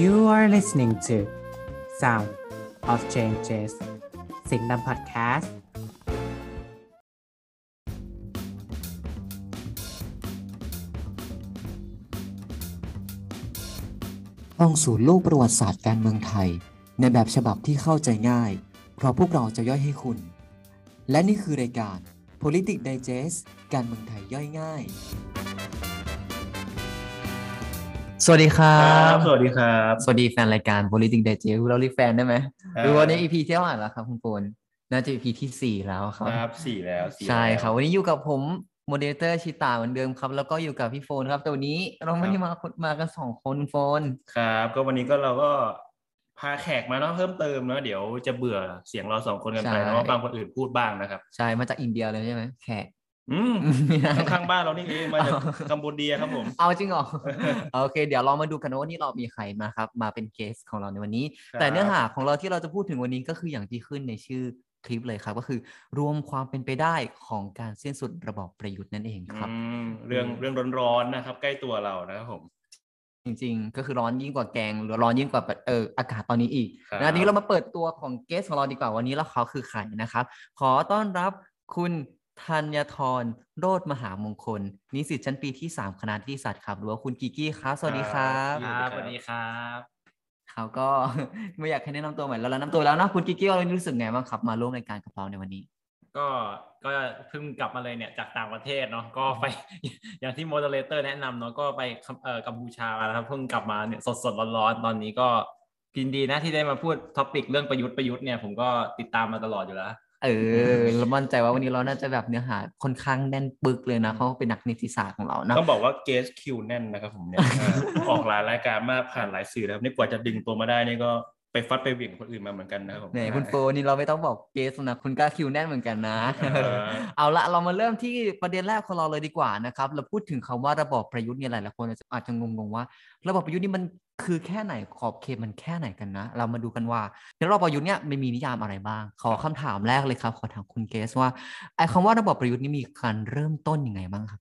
You are listening to Sound of Changes สิงห์นำพอดแคสต์ท่องสู่โลกประวัติศาสตร์การเมืองไทย ในแบบฉบับที่เข้าใจง่าย เพราะพวกเราจะย่อยให้คุณ และนี่คือรายการ Politics Digest การเมืองไทยย่อยง่าย สวัสดีครับครับสวัสดีครับ สวัสดีแฟนรายการ Politics Digest เราเรียกแฟนได้ไหมครับดูวันนี้ EP ที่เท่าไหร่แล้วครับคุณโฟนน่าจะ EP ที่สี่แล้วครับครับสี่แล้วสี่ใช่แล้วครับวันนี้อยู่กับผม moderator ชิตาเหมือนเดิมครับ แล้วก็อยู่กับพี่โฟนครับ แต่วันนี้เราไม่ได้มาคนมากันสองคนคุณโฟนครับ ก็วันนี้ก็เราก็พาแขกมาเนาะเพิ่มเติมเนาะเดี๋ยวจะเบื่อเสียงเราสองคนกันไปใช่นะว่าบางคนอื่นพูดบ้างนะครับ ใช่มาจากอินเดียเลยใช่ไหมแขก อืมข้างๆบ้านเรานี่เองมาจากกัมพูเดียครับผม เอาจริงเหรอโอเค เดี๋ยวเรามาดูกันนะว่านี่เรามีใครมาครับ มาเป็นเกสของเราในวันนี้ครับแต่เนื้อหาของเราที่เราจะพูดถึงวันนี้ก็คืออย่างที่ขึ้นในชื่อคลิปเลยครับก็คือรวมความเป็นไปได้ของการสิ้นสุดระบอบประยุทธ์นั่นเองครับอืมเรื่องเรื่องร้อนๆนะครับ ใกล้ตัวเรานะครับผม จริง ๆ ก็คือร้อนยิ่งกว่าแกงหรือร้อนยิ่งกว่าเอออากาศตอนนี้อีกครับนะทีนี้เรามาเปิดตัวของเกสของเราดีกว่าวันนี้แล้วเขาคือใครนะครับ ขอต้อนรับคุณ ธัญทรโรธมหามงคล นิสิตชั้นปีที่ 3 คณะนิติศาสตร์ครับ หรือว่าคุณกิกกี้ครับ สวัสดีครับครับสวัสดีครับเขาก็ไม่อยากให้แนะนำตัวใหม่แล้วเราแนะนำตัวแล้วนะคุณกิกกี้เรารู้สึกไงบ้างครับ มาร่วมรายการกับเราในวันนี้ ก็ก็เพิ่งกลับมาเลยเนี่ยจากต่างประเทศเนาะก็ไปอย่างที่โมเดเลเตอร์แนะนำเนาะก็ไปกัมเอ่อกัมพูชามาแล้วครับเพิ่งกลับมาเนี่ยสดสดๆร้อนๆตอนนี้ก็ยินดีนะที่ได้มาพูด topic เรื่องประยุทธ์ประยุทธ์เนี่ยผมก็ติดตามมาตลอดอยู่แล้ว เออเรามั่นใจว่าวันนี้เราน่าจะแบบเนื้อหาค่อนข้างแน่นปึกเลยนะเขาเป็นนักนิติศาสตร์ของเราเนาะต้องบอกว่า guest คิวแน่นนะครับผมเนี่ยอออกหลายรายการมากผ่านหลายสื่อแล้วนี่กว่าจะดึงตัวมาได้นี่ก็ ไปฟัดไปเหวี่ยงคนอื่นมาเหมือนกันนะครับผมเนี่ยคุณโฟนี่เราไม่ต้องบอก guest นะคุณกล้าคิวแน่นเหมือนกันนะเออเอาละเรามาเริ่มที่ประเด็นแรกของเราเลยดีกว่านะครับ เราพูดถึงคำว่าระบอบประยุทธ์เนี่ยหลายๆคนอาจจะงงๆว่า ระบอบประยุทธ์นี่มันคือแค่ไหนขอบเขตมันแค่ไหนกันนะ เรามาดูกันว่าในระบอบประยุทธ์เนี่ยมันมีนิยามอะไรบ้าง ขอคำถามแรกเลยครับ ขอถามคุณเกสว่าไอ้คำว่าระบอบประยุทธ์นี่มีการเริ่มต้นยังไงบ้างครับ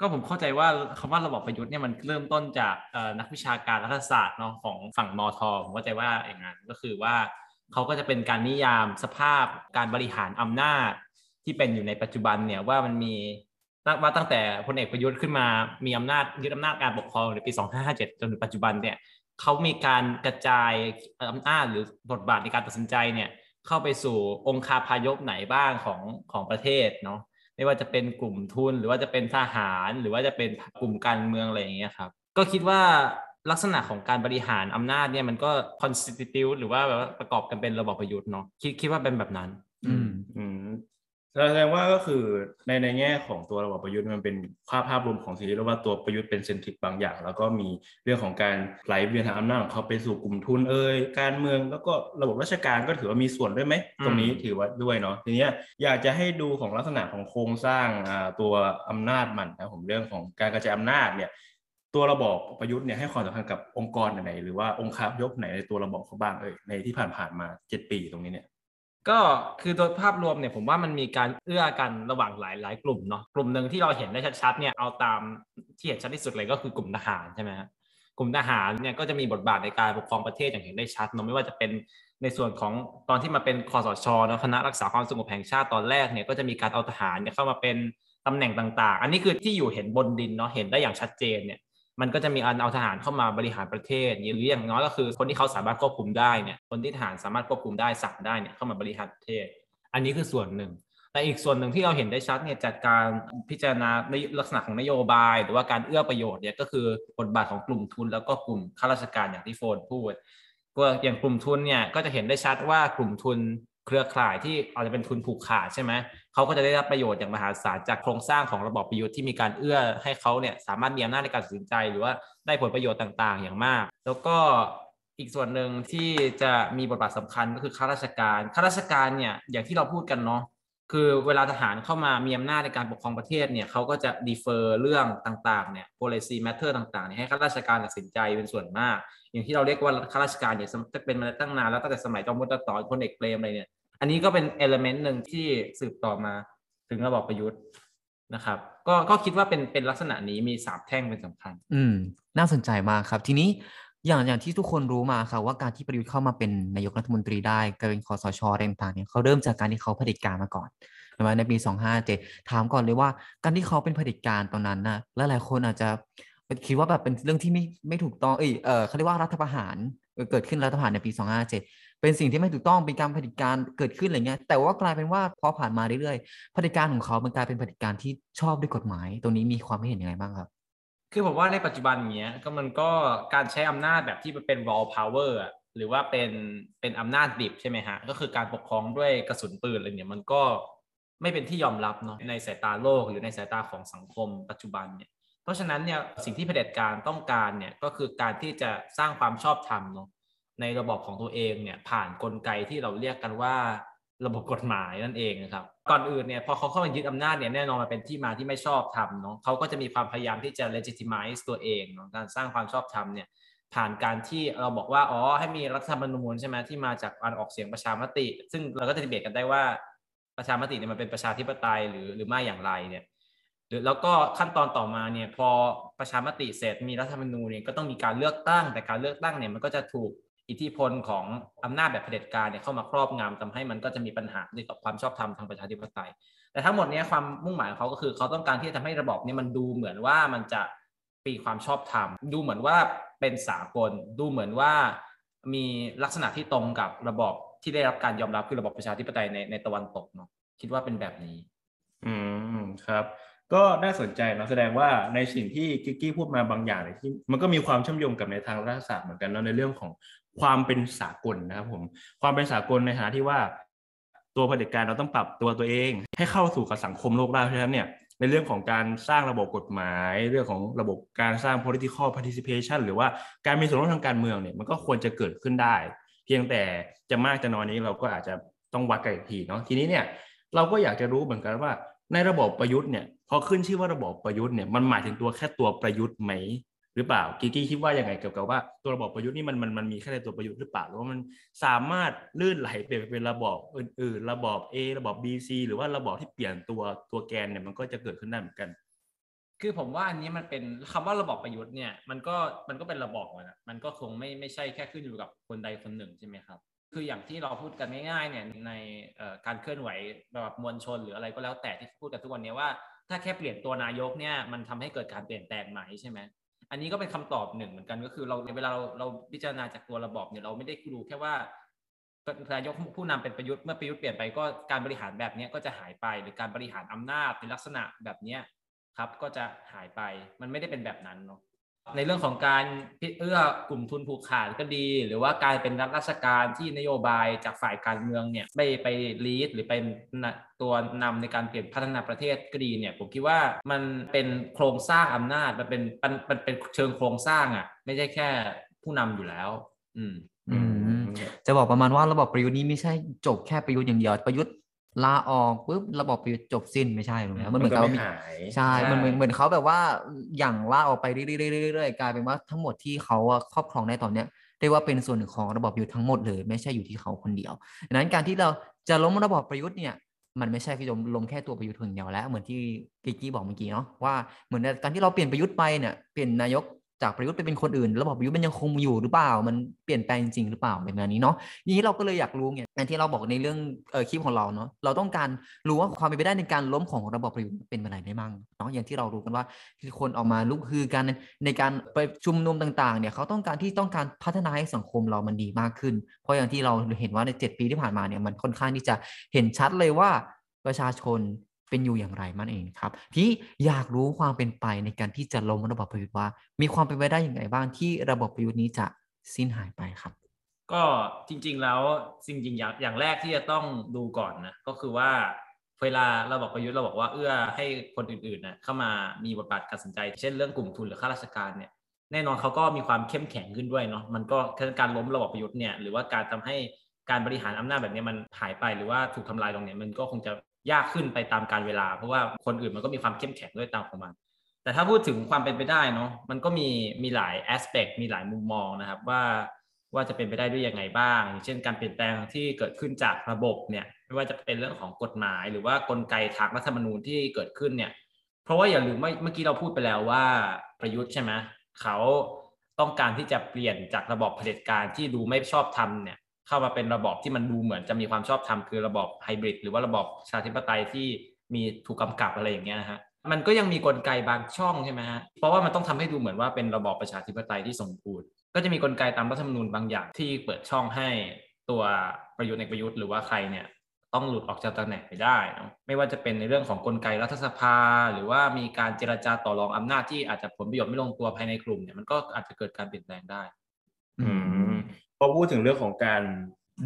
ก็ผมเข้าใจว่าคำว่าระบอบประยุทธ์เนี่ยมันเริ่มต้นจากนักวิชาการรัฐศาสตร์เนาะของฝั่งมอทอผมเข้าใจว่าอย่างนั้นก็คือว่าเขาก็จะเป็นการนิยามสภาพการบริหารอำนาจ ที่เป็นอยู่ในปัจจุบันเนี่ยว่ามันมีว่าตั้งแต่พลเอกประยุทธ์ขึ้นมามีอำนาจยึดอำนาจการปกครองในปี 2557 จนถึงปัจจุบันเนี่ยเขามีการกระจายอำนาจหรือบทบาทในการตัดสินใจเนี่ยเข้าไปสู่องค์คาพายพไหนบ้างของของประเทศเนาะ ไม่ว่าจะเป็นกลุ่มทุน หรือว่าจะเป็นทหาร หรือว่าจะเป็นกลุ่มการเมืองอะไรอย่างเงี้ยครับก็คิดว่าลักษณะของการบริหารอำนาจเนี่ยมันก็ constitute หรือว่าแบบว่าประกอบกันเป็นระบอบประยุทธ์เนาะคิดคิดว่าเป็นแบบนั้น อืมอืม แสดงว่าก็คือในในแง่ของตัวระบอบประยุทธ์มันเป็นภาพภาพรวมของสิ่งที่เรียกว่าตัวประยุทธ์เป็นเซนทริกบางอย่าง แล้วก็มีเรื่องของการไหลเวียนทางอำนาจของเขาไปสู่กลุ่มทุนเอ่ยการเมืองแล้วก็ระบบราชการก็ถือว่ามีส่วนด้วยไหมตรงนี้ถือว่าด้วยเนาะทีเนี้ยอยากจะให้ดูของลักษณะของโครงสร้างอ่าตัวอำนาจมันนะผมเรื่องของการกระจายอำนาจเนี่ยตัวระบอบประยุทธ์เนี่ยให้ความสำคัญกับองค์กรไหนหรือว่าองค์คาพยพไหนในตัวระบอบเขาบ้างเอ่ยในที่ผ่านๆมาเจ็ดปีตรงนี้เนี่ย ก็คือโดยภาพรวมเนี่ยผมว่ามันมีการเอื้อกันระหว่างหลายหลายกลุ่มเนาะกลุ่มหนึ่งที่เราเห็นได้ชัดๆเนี่ยเอาตามที่เห็นชัดที่สุดเลยก็คือกลุ่มทหารใช่ไหมฮะกลุ่มทหารเนี่ยก็จะมีบทบาทในการปกครองประเทศอย่างเห็นได้ชัดเนาะไม่ว่าจะเป็นในส่วนของตอนที่มาเป็นคอสชเนอะคณะรักษาความสงบแห่งชาติตอนแรกเนี่ยก็จะมีการเอาทหารเนี่ยเข้ามาเป็นตำแหน่งต่าง ๆ อันนี้คือที่อยู่เห็นบนดินเนาะเห็นได้อย่างชัดเจนเนี่ย มันก็จะมีการเอาทหารเข้ามาบริหารประเทศหรืออย่างน้อยก็คือคนที่เขาสามารถควบคุมได้เนี่ยคนที่ทหารสามารถควบคุมได้สั่งได้เนี่ยเข้ามาบริหารประเทศ อันนี้คือส่วนหนึ่งแต่อีกส่วนหนึ่งที่เราเห็นได้ชัดเนี่ยจัดการพิจารณาในลักษณะของนโยบาย หรือว่าการเอื้อประโยชน์เนี่ยก็คือบทบาทของกลุ่มทุน แล้วก็กลุ่มข้าราชการอย่างที่โฟนพูดก็อย่างกลุ่มทุนเนี่ยก็จะเห็นได้ชัดว่ากลุ่มทุนเครือข่ายที่อาจจะเป็นทุนผูกขาดใช่ไหม เขาก็จะได้รับประโยชน์อย่างมหาศาลจากโครงสร้างของระบอบประยุทธ์ที่มีการเอื้อให้เขาเนี่ยสามารถมีอำนาจในการตัดสินใจ หรือว่าได้ผลประโยชน์ต่างๆ อย่างมาก แล้วก็อีกส่วนหนึ่งที่จะมีบทบาทสำคัญก็คือข้าราชการ ข้าราชการเนี่ยอย่างที่เราพูดกันเนาะคือเวลาทหารเข้ามามีอำนาจในการปกครองประเทศเนี่ยเขาก็จะดีเฟอร์เรื่องต่างๆเนี่ย policy matter ต่างๆเนี่ยให้ข้าราชการตัดสินใจเป็นส่วนมาก อย่างที่เราเรียกว่าข้าราชการเนี่ยจะเป็นมาตั้งนานแล้วตั้งแต่สมัยจอมพลตต่อพลเอกเปรมอะไรเนี่ย อันนี้ก็เป็นเอลเมนต์หนึ่งที่สืบต่อมาถึงระบอบประยุทธ์นะครับ ก็ก็คิดว่าเป็นเป็นลักษณะนี้มีสามแท่งเป็นสำคัญ อืม น่าสนใจมากครับ ทีนี้อย่างอย่างที่ทุกคนรู้มาค่ะว่าการที่ประยุทธ์เข้ามาเป็นนายกรัฐมนตรีได้กลายเป็นคอสชอะไรต่างๆเนี่ยเขาเริ่มจากการที่เขาเผด็จการมาก่อนใช่ไหมในปี257ถามก่อนเลยว่า การที่เขาเป็นเผด็จการตอนนั้นนะและหลายคนอาจจะคิดว่าแบบเป็นเรื่องที่ไม่ไม่ถูกต้องเอยเออเขาเรียกว่ารัฐประหารเกิดขึ้นรัฐประหารในปี 257 เป็นสิ่งที่ไม่ถูกต้องเป็นการเผด็จการเกิดขึ้นอะไรเงี้ยแต่ว่ากลายเป็นว่าพอผ่านมาเรื่อยๆเผด็จการของเขามันกลายเป็นเผด็จการที่ชอบด้วยกฎหมาย ตรงนี้มีความเห็นยังไงบ้างครับ คือผมว่าในปัจจุบันเนี้ยก็มันก็การใช้อำนาจแบบที่มันเป็น raw power อะหรือว่าเป็นเป็นอำนาจดิบใช่ไหมฮะก็คือการปกครองด้วยกระสุนปืนอะไรเนี่ยมันก็ไม่เป็นที่ยอมรับเนาะในสายตาโลกหรือในสายตาของสังคมปัจจุบันเนี่ยเพราะฉะนั้นเนี่ยสิ่งที่เผด็จการต้องการเนี่ยก็คือการที่จะสร้างความชอบธรรมเนาะ ในระบบของตัวเองเนี่ยผ่านกลไกที่เราเรียกกันว่าระบบกฎหมายนั่นเองนะครับ ก่อนอื่นเนี่ยพอเขาเข้ามายึดอำนาจเนี่ยแน่นอนมันเป็นที่มาที่ไม่ชอบธรรมเนาะเขาก็จะมีความพยายามที่จะ legitimize ตัวเองเนาะการสร้างความชอบธรรมเนี่ยผ่านการที่เราบอกว่าอ๋อให้มีรัฐธรรมนูญใช่ไหมที่มาจากการออกเสียงประชามติ ซึ่งเราก็จะดีเบตกันได้ว่าประชามติเนี่ยมันเป็นประชาธิปไตยหรือหรือไม่อย่างไรเนี่ยหรือแล้วก็ขั้นตอนต่อมาเนี่ยพอประชามติเสร็จมีรัฐธรรมนูญเนี่ยก็ต้องมีการเลือกตั้งแต่การเลือกตั้งเนี่ยมันก็จะถูก อิทธิพลของอำนาจแบบเผด็จการเนี่ยเข้ามาครอบงำทำให้มันก็จะมีปัญหาเกี่ยวกับความชอบธรรมทางประชาธิปไตย แต่ทั้งหมดนี้ความมุ่งหมายของเขาก็คือเขาต้องการที่จะทำให้ระบบนี้มันดูเหมือนว่ามันจะปีความชอบธรรม ดูเหมือนว่าเป็นสากล ดูเหมือนว่ามีลักษณะที่ตรงกับระบบที่ได้รับการยอมรับคือระบบประชาธิปไตยในในตะวันตกเนาะคิดว่าเป็นแบบนี้ อืมครับ ก็น่าสนใจนะแสดงว่าในสิ่งที่กิกกี้พูดมาบางอย่างเนี่ยที่มันก็มีความเชื่อมโยงกับในทางรัฐศาสตร์เหมือนกันเนาะในเรื่องของ ความเป็นสากลนะครับผม ความเป็นสากลในฐานะที่ว่าตัวเผด็จการเราต้องปรับตัวตัวเอง ให้เข้าสู่กับสังคมโลกได้เพราะฉะนั้นเนี่ยในเรื่องของการสร้างระบบกฎหมาย เรื่องของระบบการสร้าง political participation หรือว่าการมีส่วนร่วมทางการเมืองเนี่ยมันก็ควรจะเกิดขึ้นได้ เพียงแต่จะมากจะน้อยนี้เราก็อาจจะต้องวัดกันอีกทีเนาะทีนี้เนี่ยเราก็อยากจะรู้เหมือนกันว่าในระบบประยุทธ์เนี่ยพอขึ้นชื่อว่าระบบประยุทธ์เนี่ยมันหมายถึงตัวแค่ตัวประยุทธ์ไหม หรือเปล่ากิกกี้คิดว่ายังไงเกี่ยวกับว่าตัวระบบประยุทธ์นี่มันมันมันมีแค่ในตัวประยุทธ์หรือเปล่าหรือว่ามันสามารถลื่นไหลไปเป็นระบบอื่นๆ ระบบ A ระบบ B C หรือว่าระบบที่เปลี่ยนตัวตัวแกนเนี่ยมันก็จะเกิดขึ้นได้เหมือนกัน คือผมว่าอันนี้มันเป็นคำว่าระบอบประยุทธ์เนี่ยมันก็มันก็เป็นระบอบนะมันก็คงไม่ไม่ใช่แค่ขึ้นอยู่กับคนใดคนหนึ่งใช่ไหมครับคืออย่างที่เราพูดกันง่ายๆเนี่ยในการเคลื่อนไหวแบบมวลชนหรืออะไรก็แล้วแต่ที่พูดกันทุกวันนี้ว่าถ้าแค่เปลี่ยนตัวนายกเนี่ยมันทำให้เกิดการเปลี่ยนแปลงไหมใช่ไหม อันนี้ก็เป็นคำตอบหนึ่งเหมือนกันก็คือเราเวลาเราเราพิจารณาจากตัวระบอบเนี่ยเราไม่ได้ดูแค่ว่านายกผู้นำเป็นประยุทธ์เมื่อประยุทธ์เปลี่ยนไปก็การบริหารแบบนี้ก็จะหายไป หรือการบริหารอำนาจในลักษณะแบบนี้ครับก็จะหายไปมันไม่ได้เป็นแบบนั้นเนาะ ในเรื่องของการเอื้อกลุ่มทุนผูกขาดก็ดี หรือว่าการเป็นรัฐราชการที่นโยบายจากฝ่ายการเมืองเนี่ยไปไปลีดหรือเป็นตัวนำในการเปลี่ยนพัฒนาประเทศก็ดีเนี่ยผมคิดว่ามันเป็นโครงสร้างอำนาจมันเป็นมันเป็นเชิงโครงสร้างอะ ไม่ใช่แค่ผู้นำอยู่แล้วอืมอืมจะบอกประมาณว่าระบบประยุทธ์นี้ไม่ใช่จบแค่ประยุทธ์อย่างเดียวประยุทธ์ ลาออกปุ๊บระบบประยุทธ์จบสิ้นไม่ใช่ถูกไหมมันเหมือนเขาใช่ มันเหมือนเหมือนเขาแบบว่าอย่างลาออกไปเรื่อยๆกลายเป็นว่าทั้งหมดที่เขาครอบครองได้ตอนเนี้ยเรียกว่าเป็นส่วนหนึ่งของระบบประยุทธ์ทั้งหมดเลย ไม่ใช่อยู่ที่เขาคนเดียวดังนั้นการที่เราจะล้มระบบประยุทธ์เนี่ยมันไม่ใช่แค่ลงแค่ตัวประยุทธ์เพียงเดียวแล้วเหมือนที่กิกกี้บอกเมื่อกี้เนาะว่าเหมือนการที่เราเปลี่ยนประยุทธ์ไปเนี่ยเปลี่ยนนายก จากประยุทธ์ไปเป็นคนอื่นระบบประยุทธ์มันยังคงอยู่หรือเปล่า มันเปลี่ยนแปลงจริงหรือเปล่าแบบนี้เนาะทีนี้เราก็เลยอยากรู้ไงในที่เราบอกในเรื่องเออคลิปของเราเนาะเราต้องการรู้ว่าความเป็นไปได้ในการล้มของระบบประยุทธ์เป็นไปไหนได้บ้างเนาะอย่างที่เรารู้กันว่าคนออกมาลุกฮือกันในการไปชุมนุมต่างๆเนี่ยเขาต้องการที่ต้องการพัฒนาให้สังคมเรามันดีมากขึ้น เพราะอย่างที่เราเห็นว่าใน 7 ปีที่ผ่านมาเนี่ยมันค่อนข้างที่จะเห็นชัดเลยว่าประชาชน เป็นอยู่อย่างไรมันเองครับที่อยากรู้ความเป็นไปในการที่จะล้มระบบประยุทธ์ว่า มีความเป็นไปได้อย่างไรบ้างที่ระบบประยุทธ์นี้จะสิ้นหายไปครับ ก็จริง ๆ แล้วสิ่งจริงอย่างอย่างแรกที่จะต้องดูก่อนนะก็คือว่าเวลาเราบอกประยุทธ์เราบอกว่าเอื้อให้คนอื่นๆนะเข้ามามีบทบาทการสนใจ เช่นเรื่องกลุ่มทุนหรือข้าราชการเนี่ยแน่นอนเขาก็มีความเข้มแข็งขึ้นด้วยเนาะมันก็การล้มระบบประยุทธ์เนี่ยหรือว่าการทำให้การบริหารอำนาจแบบนี้มันหายไปหรือว่าถูกทำลายลงเนี่ยมันก็คงจะ ยากขึ้นไปตามการเวลา เพราะว่าคนอื่นมันก็มีความเข้มแข็งด้วยตามของมัน แต่ถ้าพูดถึงความเป็นไปได้เนาะมันก็มีมีหลายแอสเปกมีหลายมุมมองนะครับว่าว่าจะเป็นไปได้ด้วยยังไงบ้าง เช่นการเปลี่ยนแปลงที่เกิดขึ้นจากระบบเนี่ยไม่ว่าจะเป็นเรื่องของกฎหมาย หรือว่ากลไกทางรัฐธรรมนูญที่เกิดขึ้นเนี่ยเพราะว่าอย่าลืมว่าเมื่อกี้เราพูดไปแล้วว่าประยุทธ์ใช่ไหมเขาต้องการที่จะเปลี่ยนจากระบอบเผด็จการที่ดูไม่ชอบธรรมเนี่ย เข้ามาเป็นระบอบที่มันดูเหมือนจะมีความชอบธรรมคือระบอบไฮบริดหรือว่าระบอบประชาธิปไตยที่มีถูกกำกับอะไรอย่างเงี้ยนะฮะมันก็ยังมีกลไกบางช่องใช่ไหมฮะเพราะว่ามันต้องทำให้ดูเหมือนว่าเป็นระบอบประชาธิปไตยที่สมบูรณ์ก็จะมีกลไกตามรัฐธรรมนูญบางอย่างที่เปิดช่องให้ตัวประยุทธ์ในประยุทธ์หรือว่าใครเนี่ยต้องหลุดออกจากตำแหน่งไปได้นะไม่ว่าจะเป็นในเรื่องของกลไกรัฐสภา หรือว่ามีการเจรจาต่อรองอำนาจที่อาจจะผลประโยชน์ไม่ลงตัวภายในกลุ่มเนี่ยมันก็อาจจะเกิดการเปลี่ยนแปลงได้ อืม พอพูดถึงเรื่องของการ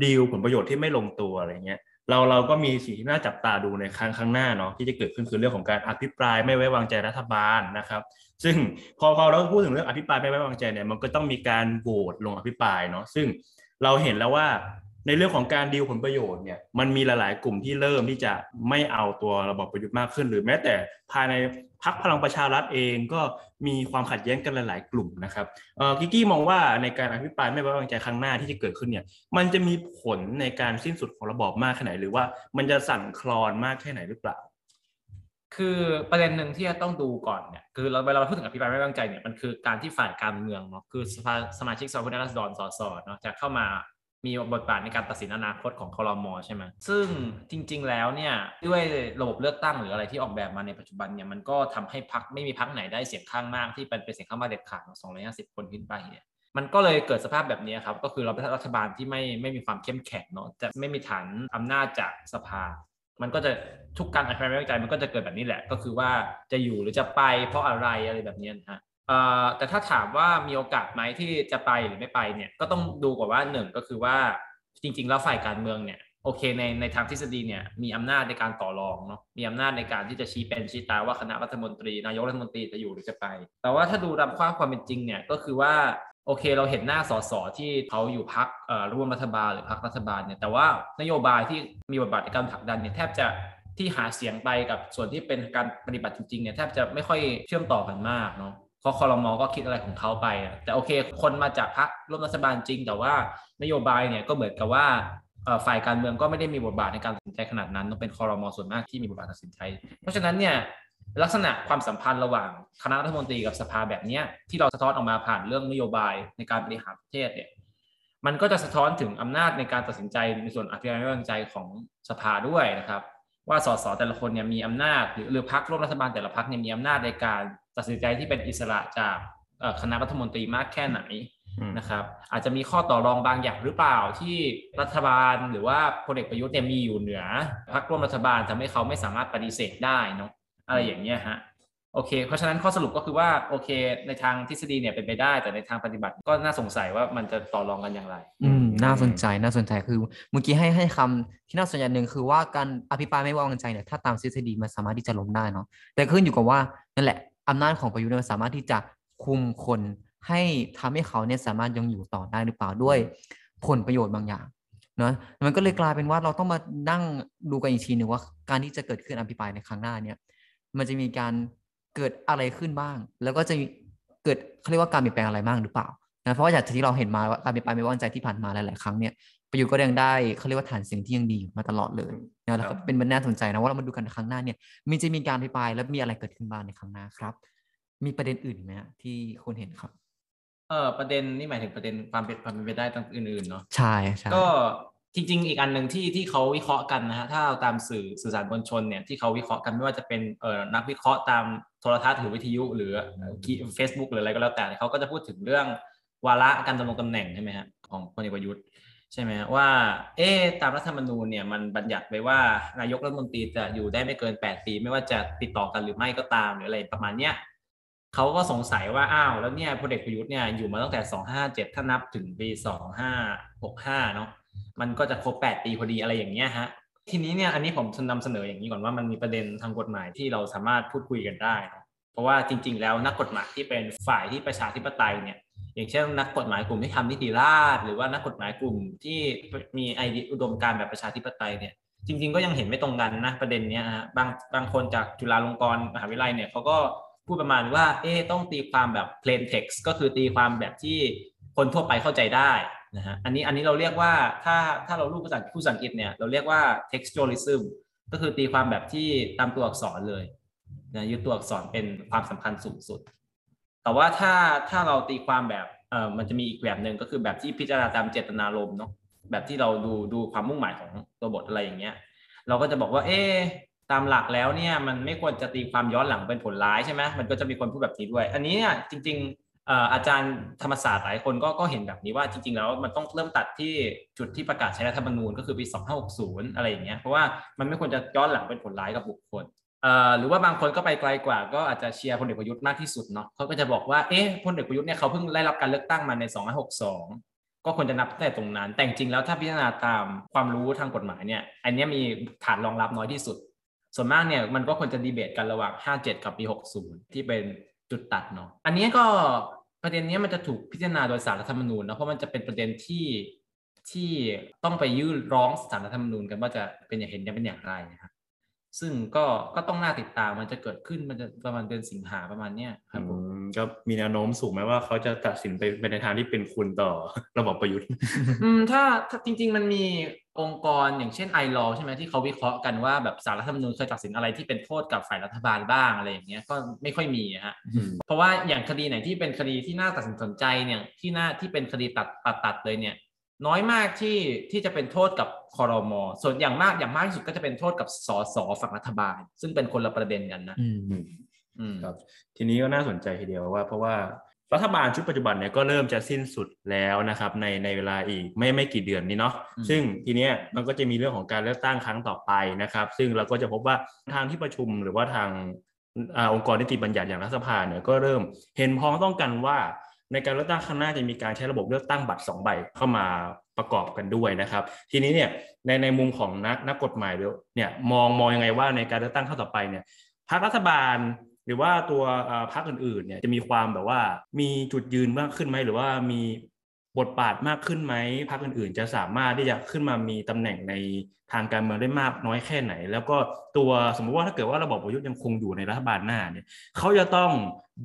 ดีลผลประโยชน์ที่ไม่ลงตัวอะไรเงี้ยเราเราก็มีสิ่งที่น่าจับตาดูในครั้งข้างหน้าเนาะที่จะเกิดขึ้นคือเรื่องของการอภิปรายไม่ไว้วางใจรัฐบาลนะครับ ซึ่งพอพอเราพูดถึงเรื่องอภิปรายไม่ไว้วางใจเนี่ยมันก็ต้องมีการโหวตลงอภิปรายเนาะซึ่งเราเห็นแล้วว่า ในเรื่องของการดีลผลประโยชน์เนี่ยมันมีหลาย ๆ กลุ่มที่เริ่มที่จะไม่เอาตัวระบบประยุทธ์มากขึ้น หรือแม้แต่ภายในพรรคพลังประชารัฐเองก็มีความขัดแย้งกันหลาย ๆ กลุ่มนะครับกิกกี้มองว่าในการอภิปรายไม่ไว้วางใจครั้งหน้าที่จะเกิดขึ้นเนี่ยมันจะมีผลในการสิ้นสุดของระบอบมากแค่ไหน หรือว่ามันจะสั่นคลอนมากแค่ไหนหรือเปล่า คือประเด็นหนึ่งที่จะต้องดูก่อนเนี่ยคือเราเวลาเราพูดถึงอภิปรายไม่ไว้วางใจเนี่ยมันคือการที่ฝ่ายการเมืองเนาะคือสภาสมาชิกสภาผู้แทนราษฎรสสเนาะจะเข้ามา มีบทบาทในการตัดสินอนาคตของคอรมอใช่ไหมซึ่งจริง ๆ แล้วเนี่ยด้วยระบบเลือกตั้งหรืออะไรที่ออกแบบมาในปัจจุบันเนี่ยมันก็ทำให้พักไม่มีพักไหนได้เสียงข้างมากที่เป็นเป็นเสียงข้างมากเด็ดขาดของ250คนขึ้นไปเนี่ยมันก็เลยเกิดสภาพแบบนี้ครับก็คือเราเป็นรัฐบาลที่ไม่ไม่มีความเข้มแข็งเนาะจะไม่มีฐานอำนาจจากสภา มันก็จะทุกการอภิปรายไม่ไว้วางใจมันก็จะเกิดแบบนี้แหละ ก็คือว่าจะอยู่หรือจะไปเพราะอะไรอะไรแบบนี้นะฮะ แต่ถ้าถามว่ามีโอกาสไหมที่จะไปหรือไม่ไปเนี่ยก็ต้องดูก่อนว่าหนึ่งก็คือว่าจริง ๆ แล้วฝ่ายการเมืองเนี่ยโอเคในในทางทฤษฎีเนี่ยมีอำนาจในการต่อรองเนาะมีอำนาจในการที่จะชี้เป็นชี้ตายว่าคณะรัฐมนตรีนายกรัฐมนตรีจะอยู่หรือจะไป แต่ว่าถ้าดูตามความความเป็นจริงเนี่ยก็คือว่าโอเคเราเห็นหน้าสสที่เขาอยู่พักร่วมรัฐบาลหรือพักรัฐบาลเนี่ยแต่ว่านโยบายที่มีบทบาทในการผลักดันเนี่ยแทบจะที่หาเสียงไปกับส่วนที่เป็นการปฏิบัติจริงๆเนี่ยแทบจะไม่ค่อยเชื่อมต่อกันมากเนาะ เพราะคอรมอก็คิดอะไรของเขาไปอะแต่โอเค คนมาจากพักร่วมรัฐบาลจริง แต่ว่านโยบายเนี่ยก็เหมือนกับว่าฝ่ายการเมืองก็ไม่ได้มีบทบาทในการตัดสินใจขนาดนั้นต้องเป็นคอรมอส่วนมากที่มีบทบาทตัดสินใจ เพราะฉะนั้นเนี่ยลักษณะความสัมพันธ์ระหว่างคณะรัฐมนตรีกับสภาแบบนี้ที่เราสะท้อนออกมาผ่านเรื่องนโยบายในการบริหารประเทศเนี่ยมันก็จะสะท้อนถึงอำนาจในการตัดสินใจในส่วนอภิปรายไม่ไว้วางใจของสภาด้วยนะครับ ว่าสสแต่ละคนเนี่ยมีอำนาจหรือหรือพรรคร่วมรัฐบาลแต่ละพรรคเนี่ยมีอำนาจในการ ตัดสินใจที่เป็นอิสระจากคณะรัฐมนตรีมากแค่ไหนนะครับอาจจะมีข้อต่อรองบางอย่างหรือเปล่าที่รัฐบาลหรือว่าพลเอกประยุทธ์เนี่ยมีอยู่เหนือพรรคร่วมรัฐบาลทำให้เขาไม่สามารถปฏิเสธได้เนาะอะไรอย่างเงี้ยฮะโอเค เพราะฉะนั้นข้อสรุปก็คือว่าโอเค ในทางทฤษฎีเนี่ยเป็นไปได้ แต่ในทางปฏิบัติก็น่าสงสัยว่ามันจะต่อรองกันอย่างไร อืมน่าสนใจน่าสนใจคือเมื่อกี้ให้ให้คำที่น่าสนใจหนึ่งคือว่าการอภิปรายไม่ไว้วางใจเนี่ยถ้าตามทฤษฎีมันสามารถที่จะล้มได้เนาะแต่ขึ้นอยู่กับว่านั่นแหละ อำนาจของประยุทธ์มันสามารถที่จะคุมคนให้ทำให้เขาเนี่ยสามารถยังอยู่ต่อได้หรือเปล่าด้วยผลประโยชน์บางอย่างเนาะมันก็เลยกลายเป็นว่าเราต้องมานั่งดูกันอีกทีหนึ่งว่าการที่จะเกิดขึ้นอภิปรายในครั้งหน้าเนี่ย มันจะมีการเกิดอะไรขึ้นบ้าง แล้วก็จะเกิดเขาเรียกว่าการเปลี่ยนแปลงอะไรบ้างหรือเปล่านะเพราะว่าจากที่เราเห็นมาว่าการเปลี่ยนแปลงไม่วางใจที่ผ่านมาหลาย ๆ ครั้งเนี่ยประยุทธ์ก็ยังได้เขาเรียกว่าฐานเสียงที่ยังดีมาตลอดเลย นะแล้วก็เป็นมันน่าสนใจนะว่าเรามาดูกันครั้งหน้าเนี่ยมีจะมีการอภิปรายแล้วมีอะไรเกิดขึ้นบ้างในครั้งหน้าครับ มีประเด็นอื่นไหมที่คุณเห็นครับเออประเด็นนี่หมายถึงประเด็นความเป็นความเป็นไปได้ต่างอื่นๆเนาะใช่ใช่ก็จริง ๆ อีกอันหนึ่งที่ที่เขาวิเคราะห์กันนะฮะถ้าเราตามสื่อสื่อสารมวลชนเนี่ยที่เขาวิเคราะห์กันไม่ว่าจะเป็นเอ่อนักวิเคราะห์ตามโทรทัศน์หรือวิทยุ หรือเฟซบุ๊กหรืออะไรก็แล้วแต่เขาก็จะพูดถึงเรื่องวาระการดำรงตำแหน่งใช่ไหมฮะของพลเอกประยุทธ์ ใช่ไหมว่า เอ๊ตามรัฐธรรมนูญเนี่ยมันบัญญัติไว้ว่านายกรัฐมนตรีจะอยู่ได้ไม่เกิน 8 ปี ไม่ว่าจะติดต่อกันหรือไม่ก็ตามหรืออะไรประมาณเนี้ยเขาก็สงสัยว่าอ้าวแล้วเนี่ยพลเอกประยุทธ์เนี่ยอยู่มาตั้งแต่ 257 ถ้านับถึงปี 2565 เนาะมันก็จะครบ 8 ปีพอดีอะไรอย่างเงี้ยฮะทีนี้เนี่ยอันนี้ผมนำเสนออย่างนี้ก่อนว่ามันมีประเด็นทางกฎหมายที่เราสามารถพูดคุยกันได้นะเพราะว่าจริง ๆ แล้วนักกฎหมายที่เป็นฝ่ายที่ประชาธิปไตยเนี่ย อย่างเช่นนักกฎหมายกลุ่มที่ทำนิติราษฎร์หรือว่านักกฎหมายกลุ่มที่มีไอเดียอุดมการแบบประชาธิปไตยเนี่ยจริง ๆ ก็ยังเห็นไม่ตรงกันนะประเด็นเนี้ยฮะบางบางคนจากจุฬาลงกรณ์มหาวิทยาลัยเนี่ยเขาก็พูดประมาณว่าเอ๊ต้องตีความแบบ plain text ก็คือตีความแบบที่คนทั่วไปเข้าใจได้นะฮะอันนี้อันนี้เราเรียกว่าถ้าถ้าเรารู้ภาษาภาษาอังกฤษเนี่ยเราเรียกว่า textualism ก็คือตีความแบบที่ตามตัวอักษรเลยนะยึดตัวอักษรเป็นความสำคัญสูงสุด แต่ว่าถ้าถ้าเราตีความแบบเออมันจะมีอีกแบบหนึ่งก็คือแบบที่พิจารณาตามเจตนารมณ์เนาะแบบที่เราดูดูความมุ่งหมายของตัวบทอะไรอย่างเงี้ย เราก็จะบอกว่า เอ๊ตามหลักแล้วเนี่ยมันไม่ควรจะตีความย้อนหลังเป็นผลร้ายใช่ไหมมันก็จะมีคนพูดแบบนี้ด้วย อันนี้เนี่ยจริงๆเอ่ออาจารย์ธรรมศาสตร์หลายคนก็ก็เห็นแบบนี้ว่าจริง ๆ แล้วมันต้องเริ่มตัดที่จุดที่ประกาศใช้รัฐธรรมนูญก็คือปี 2560 อะไรอย่างเงี้ยเพราะว่ามันไม่ควรจะย้อนหลังเป็นผลร้ายกับบุคคล หรือว่าบางคนก็ไปไกลกว่าก็อาจจะเชียร์พลเอกประยุทธ์มากที่สุดเนาะเขาก็จะบอกว่าเอ๊ะพลเอกประยุทธ์เนี่ยเขาเพิ่งได้รับการเลือกตั้งมาใน2562 ก็ควรจะนับตั้งแต่ตรงนั้น แต่จริงแล้วถ้าพิจารณาตามความรู้ทางกฎหมายเนี่ย อันนี้มีฐานรองรับน้อยที่สุด ส่วนมากเนี่ยมันก็ควรจะดีเบตกันระหว่าง 57 กับปี 60 ที่เป็นจุดตัดเนาะอันนี้ก็ประเด็นนี้มันจะถูกพิจารณาโดยสารรัฐธรรมนูญนะเพราะมันจะเป็นประเด็นที่ที่ต้องไปยื่นร้องสารรัฐธรรมนูญกันว่าจะเป็นอย่างเห็นจะเป็นอย่างไรนะครับ ซึ่งก็ก็ต้องน่าติดตามมันจะเกิดขึ้นมันจะประมาณเดือนสิงหาประมาณเนี้ยครับผมอืมก็มีแนวโน้มสูงไหมว่าเขาจะตัดสินไปไปในทางที่เป็นคุณต่อระบอบประยุทธ์ อืมถ้าถ้าจริง ๆ มันมีองค์กรอย่างเช่นไอรอใช่ไหมที่เขาวิเคราะห์กันว่าแบบสารรัฐธรรมนูญเคยตัดสินอะไรที่เป็นโทษกับฝ่ายรัฐบาลบ้างอะไรอย่างเงี้ยก็ไม่ค่อยมีอะฮะอืมเพราะว่าอย่างคดีไหนที่เป็นคดีที่น่าตัดสินสนใจเนี่ยที่น่าที่เป็นคดีตัดตัดตัดเลยเนี่ย น้อยมากที่ที่จะเป็นโทษกับคอรมอส่วนอย่างมากอย่างมากที่สุดก็จะเป็นโทษกับสสฝั่งรัฐบาล ซึ่งเป็นคนละประเด็นกันนะอืมอืมอืมครับทีนี้ก็น่าสนใจทีเดียวว่า เพราะว่ารัฐบาลชุดปัจจุบันเนี่ยก็เริ่มจะสิ้นสุดแล้วนะครับ ในในเวลาอีกไม่ไม่กี่เดือนนี้เนาะอืมซึ่งทีเนี้ยมันก็จะมีเรื่องของการเลือกตั้งครั้งต่อไปนะครับ ซึ่งเราก็จะพบว่าทางที่ประชุมหรือว่าทางอาองค์กรนิติบัญญัติอย่างรัฐสภาเนี่ยก็เริ่มเห็นพ้องต้องกันว่า ในการเลือกตั้งครั้งหน้าจะมีการใช้ระบบเลือกตั้งบัตรสองใบเข้ามาประกอบกันด้วยนะครับ ทีนี้เนี่ยในในมุมของนักนักกฎหมายเนี่ยมองมองยังไงว่าในการเลือกตั้งครั้งต่อไปเนี่ยพรรครัฐบาล หรือว่าตัวพรรคอื่นๆเนี่ยจะมีความแบบว่ามีจุดยืนมากขึ้นไหมหรือว่ามี บทบาทมากขึ้นไหมพรรคอื่นๆ จะสามารถที่จะขึ้นมามีตำแหน่งในทางการเมืองได้มากน้อยแค่ไหน แล้วก็ตัวสมมติว่าถ้าเกิดว่าระบบประยุทธ์ยังคงอยู่ในรัฐบาลหน้าเนี่ยเขาจะต้อง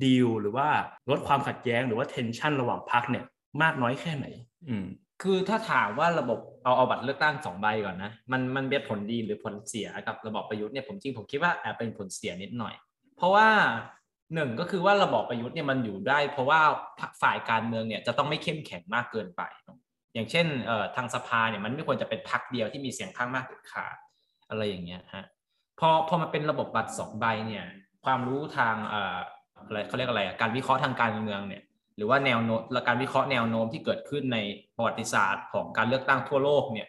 ดีลหรือว่าลดความขัดแย้งหรือว่าเทนชันระหว่างพรรคเนี่ยมากน้อยแค่ไหน อืมคือถ้าถามว่าระบบเอาเอาบัตรเลือกตั้งสองใบก่อนนะมันมันเป็นผลดีหรือผลเสียกับระบบประยุทธ์เนี่ยผมจริงผมคิดว่าแอบเป็นผลเสียนิดหน่อย เพราะว่า หนึ่งก็คือว่าระบอบประยุทธ์เนี่ยมันอยู่ได้ เพราะว่าฝ่ายการเมืองเนี่ยจะต้องไม่เข้มแข็งมากเกินไป อย่างเช่นทางสภาเนี่ยมันไม่ควรจะเป็นพรรคเดียวที่มีเสียงข้างมากเด็ดขาดอะไรอย่างเงี้ยฮะพอพอมันเป็นระบบบัตรสองใบเนี่ยความรู้ทางเอ่ออะไรเขาเรียกอะไรการวิเคราะห์ทางการเมืองเนี่ยหรือว่าแนวโน้มการวิเคราะห์แนวโน้มที่เกิดขึ้นในประวัติศาสตร์ของการเลือกตั้งทั่วโลกเนี่ย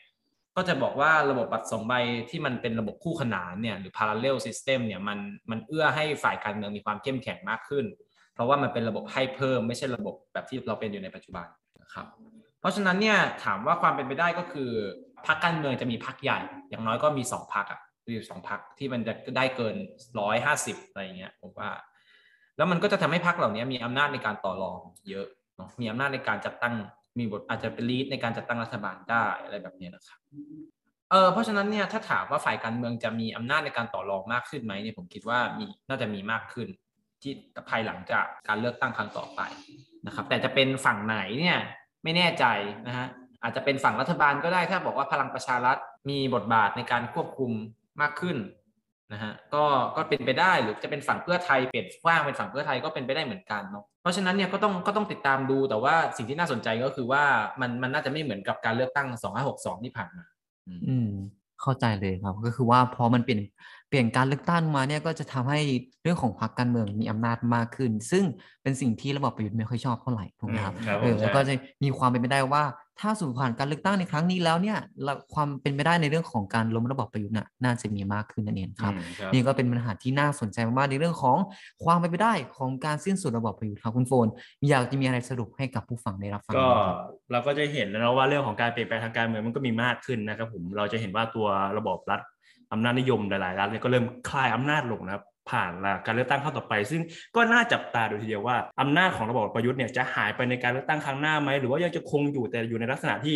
ก็จะบอกว่าระบบบัตรสองใบที่มันเป็นระบบคู่ขนานเนี่ยหรือ parallel system เนี่ยมันมันเอื้อให้ฝ่ายการเมืองมีความเข้มแข็งมากขึ้น เพราะว่ามันเป็นระบบให้เพิ่มไม่ใช่ระบบแบบที่เราเป็นอยู่ในปัจจุบันนะครับเพราะฉะนั้นเนี่ยถามว่าความเป็นไปได้ก็คือพรรคการเมืองจะมีพรรคใหญ่ อย่างน้อยก็มีสองพรรคอะมีอยู่สองพรรคที่มันจะได้เกินร้อยห้าสิบอะไรเงี้ยผมว่า แล้วมันก็จะทำให้พรรคเหล่านี้มีอำนาจในการต่อรองเยอะเนาะมีอำนาจในการจัดตั้ง มีบทอาจจะเป็นลีดในการจัดตั้งรัฐบาลได้อะไรแบบนี้นะครับเออเพราะฉะนั้นเนี่ยถ้าถามว่าฝ่ายการเมืองจะมีอำนาจในการต่อรองมากขึ้นไหมเนี่ยผมคิดว่ามีน่าจะมีมากขึ้น ที่ภายหลังจากการเลือกตั้งครั้งต่อไปนะครับ แต่จะเป็นฝั่งไหนเนี่ยไม่แน่ใจนะฮะอาจจะเป็นฝั่งรัฐบาลก็ได้ถ้าบอกว่าพลังประชารัฐมีบทบาทในการควบคุมมากขึ้นนะฮะก็ก็เป็นไปได้หรือจะเป็นฝั่งเพื่อไทยเปลี่ยนกว้างเป็นฝั่งเพื่อไทยก็เป็นไปได้เหมือนกันเนาะ เพราะฉะนั้นเนี่ยก็ต้องก็ต้องติดตามดูแต่ว่าสิ่งที่น่าสนใจก็คือว่ามันมันน่าจะไม่เหมือนกับการเลือกตั้ง 2562 ที่ผ่านมา อืม เข้าใจเลยครับ ก็คือว่าพอมันเป็น เปลี่ยนการเลือกตั้งมาเนี่ยก็จะทำให้เรื่องของพรรคการเมืองมีอำนาจมากขึ้น ซึ่งเป็นสิ่งที่ระบอบประยุทธ์ไม่ค่อยชอบเท่าไหร่ถูกไหมครับอืมครับเออผมแล้วก็ใช่จะมีความเป็นไปได้ว่า ถ้าสู่ผ่านการเลือกตั้งในครั้งนี้แล้วเนี่ยละความเป็นไปได้ในเรื่องของการล้มระบอบประยุทธ์น่ะน่าจะมีมากขึ้นนั่นเองครับอืมครับนี่ก็เป็นปัญหาที่น่าสนใจมากๆในเรื่องของความเป็นไปได้ของการสิ้นสุดระบอบประยุทธ์ครับคุณโฟนอยากจะมีอะไรสรุปให้กับผู้ฟังได้รับฟังก็ไหมครับเราก็จะเห็นแล้วนะว่าเรื่องของการเปลี่ยนแปลงทางการเมืองมันก็มีมากขึ้นนะครับผมเราจะเห็นว่าตัวระบบรัฐ อำนาจนิยมหลายๆรัฐเนี่ยก็เริ่มคลายอำนาจลงนะครับผ่านการเลือกตั้งครั้งต่อไป ซึ่งก็น่าจับตาดูทีเดียวว่าอำนาจของระบบประยุทธ์เนี่ยจะหายไปในการเลือกตั้งครั้งหน้าไหมหรือว่ายังจะคงอยู่แต่อยู่ในลักษณะที่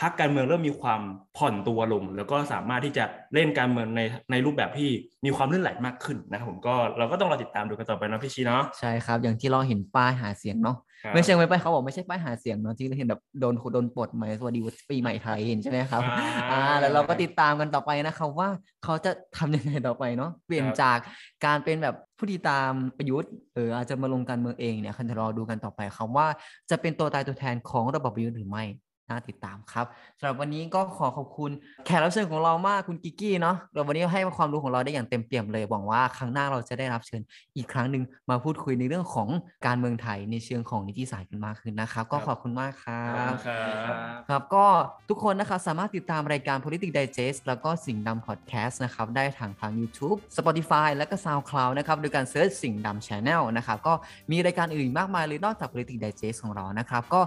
พรรคการเมืองเริ่มมีความผ่อนตัวลง แล้วก็สามารถที่จะเล่นการเมืองในในรูปแบบที่มีความลื่นไหลมากขึ้นนะครับผมก็เราก็ต้องรอติดตามดูกันต่อไปเนาะพี่ชีเนาะใช่ครับ อย่างที่เราเห็นป้ายหาเสียงเนาะครับไม่ใช่ไม่ไปเขาบอกไม่ใช่ป้ายหาเสียงเนาะที่เราเห็นแบบโดนโดนปลดไหมสวัสดีปีใหม่ไทยเห็นใช่ไหมครับอ่าอ่าแล้วเราก็ติดตามกันต่อไปนะครับว่าเขาจะทำยังไงต่อไปเนาะเปลี่ยนครับจากการเป็นแบบผู้ติดตามประยุทธ์เอออาจจะมาลงการเมืองเองเนี่ยคันจะรอดูกันต่อไปครับว่าจะเป็นตัวตายตัวแทนของระบบประยุทธ์หรือไม่ น่าติดตามครับสำหรับวันนี้ก็ขอขอบคุณแขกรับเชิญของเรามากคุณกิกกี้เนาะเราวันนี้ให้ความรู้ของเราได้อย่างเต็มเปี่ยมเลยหวังว่าครั้งหน้าเราจะได้รับเชิญอีกครั้งหนึ่งมาพูดคุยในเรื่องของการเมืองไทยในเชิงของนิติศาสตร์กันมากขึ้นนะครับ ก็ขอบคุณมากครัขอบคุบณครับครับก็ทุกคนนะครับสามารถติดตามรายการ Politics Digest แล้วก็สิ่งดำ Podcast นะครับได้ทางทาง YouTube Spotify และก็ SoundCloud นะครับโดยการเซิร์ชสิ่งดำ Channel นะครับก็มีรายการอื่นมากมายเลยนอกจาก Politics Digest ของเรานะครับก็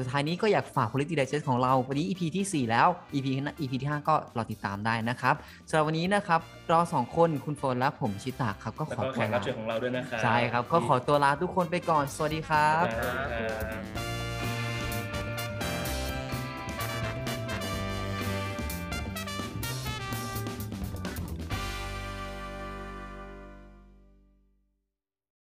สุดท้ายนี้ก็อยากฝาก Politics Digest ของเราวันนี้ EP ที่ 4 แล้ว EP ที่ EP ที่ 5 ก็รอติดตามได้นะครับสำหรับวันนี้นะครับเราสองคนคุณโฟนและผมชิตาครับก็แล้วขอก็แขตัวกรัลาบเชิญของเราด้วยนะครับใช่ครับก็ขอตัวลาทุกคนไปก่อน สวัสดีครับครับ